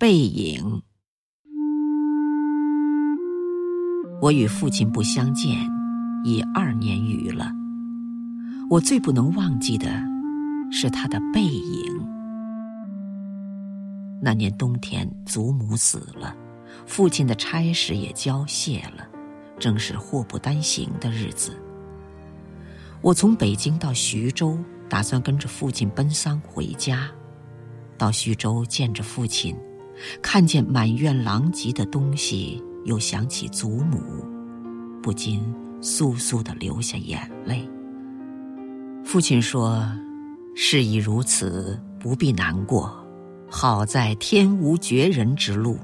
背影。我与父亲不相见已二年余了，我最不能忘记的是他的背影。那年冬天，祖母死了，父亲的差事也交卸了，正是祸不单行的日子。我从北京到徐州，打算跟着父亲奔丧回家。到徐州见着父亲，看见满院狼藉的东西，又想起祖母，不禁簌簌的流下眼泪。父亲说：“事已如此，不必难过。好在天无绝人之路。”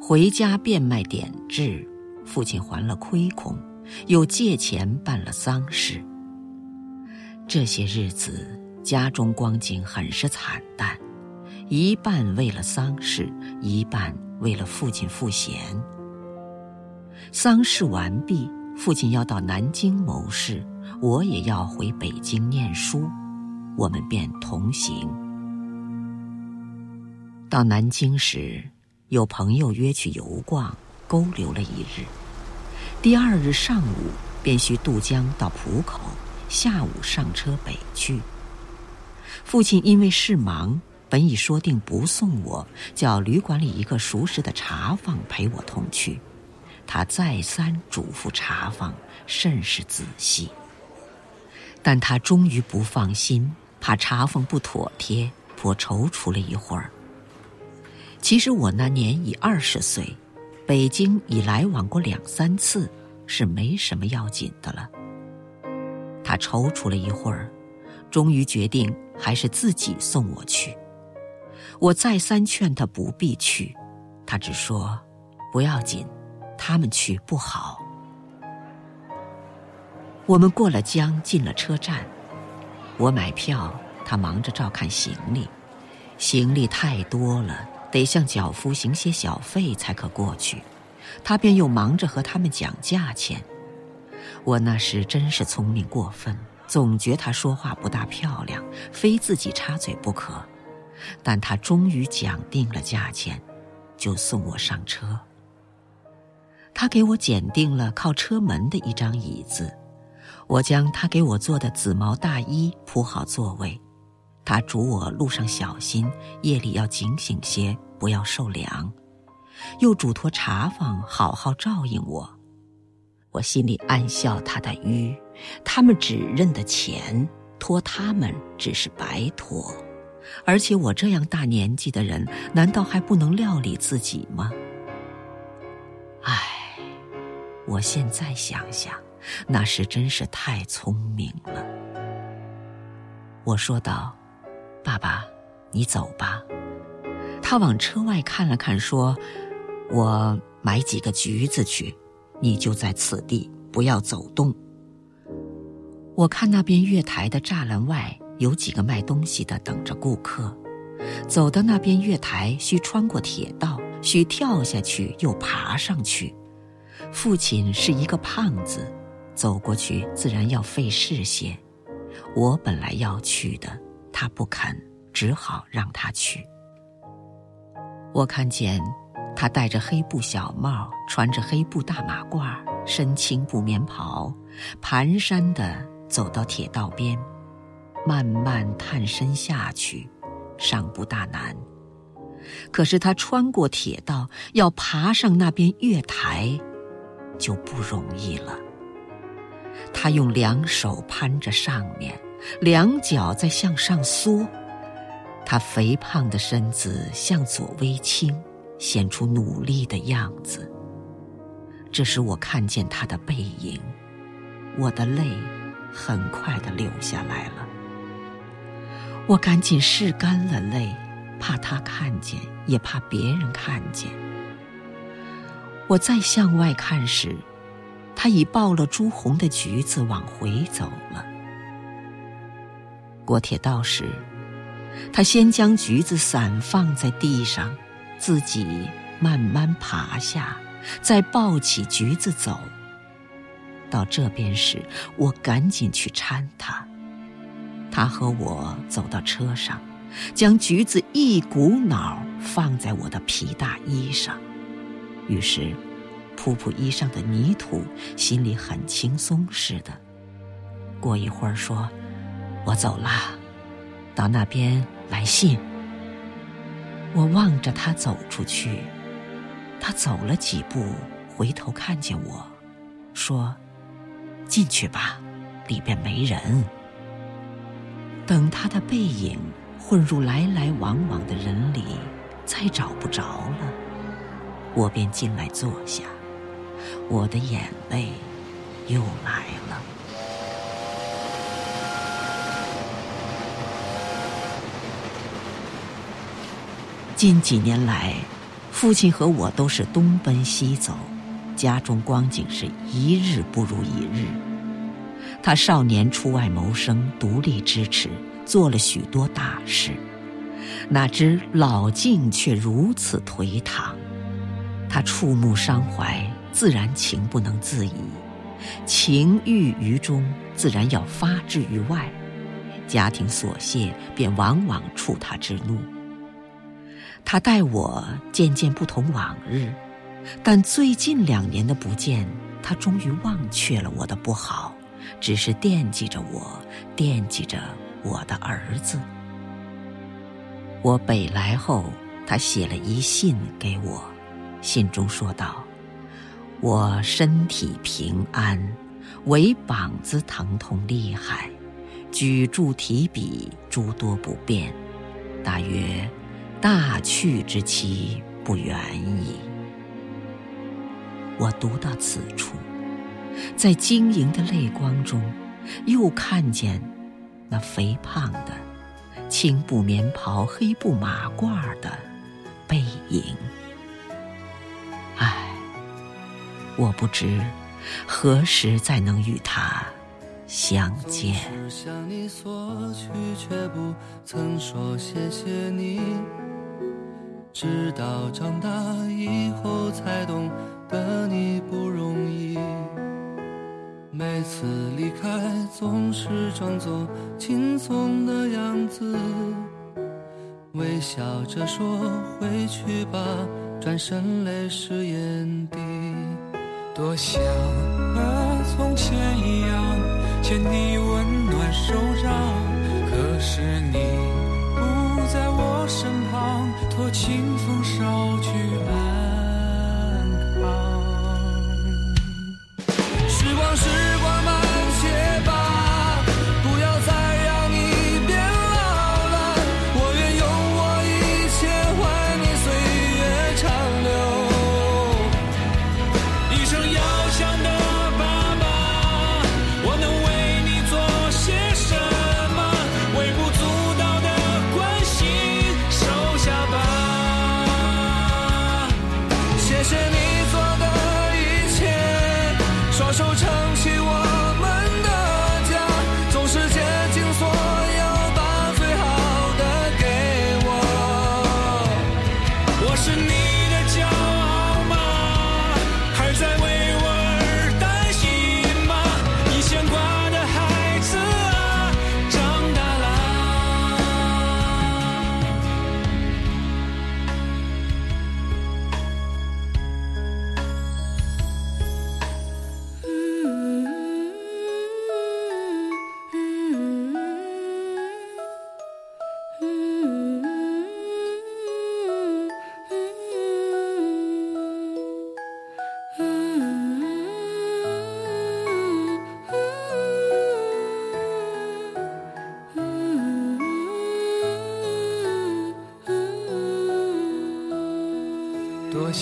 回家变卖典质，父亲还了亏空。又借钱办了丧事。这些日子，家中光景很是惨淡，一半为了丧事，一半为了父亲赋闲。丧事完毕，父亲要到南京谋事，我也要回北京念书，我们便同行。到南京时，有朋友约去游逛，勾留了一日。第二日上午便需渡江到浦口，下午上车北去。父亲因为事忙，本已说定不送我，叫旅馆里一个熟识的茶房陪我同去。他再三嘱咐茶房，甚是仔细。但他终于不放心，怕茶房不妥帖，颇踌躇了一会儿。其实我那年已二十岁。北京已来往过两三次，是没什么要紧的了。他踌躇了一会儿，终于决定还是自己送我去。我再三劝他不必去，他只说不要紧，他们去不好。我们过了江，进了车站，我买票，他忙着照看行李，行李太多了。得向脚夫行些小费才可过去，他便又忙着和他们讲价钱。我那时真是聪明过分，总觉他说话不大漂亮，非自己插嘴不可。但他终于讲定了价钱，就送我上车。他给我拣定了靠车门的一张椅子，我将他给我做的紫毛大衣铺好座位。他嘱我路上小心，夜里要警醒些，不要受凉。又嘱托茶房好好照应我。我心里暗笑他的愚，他们只认得钱，托他们只是白托。而且我这样大年纪的人，难道还不能料理自己吗？唉，我现在想想，那时真是太聪明了。我说道。爸爸，你走吧。他往车外看了看，说：“我买几个橘子去，你就在此地，不要走动。”我看那边月台的栅栏外有几个卖东西的等着顾客，走到那边月台需穿过铁道，需跳下去又爬上去。父亲是一个胖子，走过去自然要费事些。我本来要去的。他不肯，只好让他去。我看见他戴着黑布小帽，穿着黑布大马褂，身青布棉袍，蹒跚地走到铁道边，慢慢探身下去，尚不大难。可是他穿过铁道，要爬上那边月台，就不容易了。他用两手攀着上面。两脚在向上缩，他肥胖的身子向左微倾，显出努力的样子。这时我看见他的背影，我的泪很快的流下来了。我赶紧拭干了泪，怕他看见，也怕别人看见。我再向外看时，他已抱了朱红的橘子往回走了。过铁道时，他先将橘子散放在地上，自己慢慢爬下，再抱起橘子走。到这边时，我赶紧去搀他。他和我走到车上，将橘子一股脑放在我的皮大衣上。于是，扑扑衣上的泥土，心里很轻松似的。过一会儿说：“我走了，到那边来信。”我望着他走出去，他走了几步，回头看见我，说：“进去吧，里边没人。”等他的背影混入来来往往的人里，再找不着了，我便进来坐下，我的眼泪又来了。近几年来，父亲和我都是东奔西走，家中光景是一日不如一日。他少年出外谋生，独立支持，做了许多大事。哪知老境却如此颓唐，他触目伤怀，自然情不能自已，情郁于中，自然要发之于外，家庭琐屑便往往触他之怒。他待我渐渐不同往日，但最近两年的不见，他终于忘却了我的不好。只是惦记着我，惦记着我的儿子。我北来后，他写了一信给我，信中说道：“我身体平安，唯膀子疼痛厉害，举箸提笔诸多不便，大约大去之期不远矣。”我读到此处。在晶莹的泪光中，又看见那肥胖的青布棉袍、黑布马褂的背影。唉，我不知何时再能与他相见。向你索取，却不曾说谢谢你。直到长大以后，才懂得你不容易。每次离开，总是装作轻松的样子，微笑着说回去吧，转身泪湿眼底。多想和从前一样，牵你温暖手掌，可是你不在我身旁，托清风捎去安。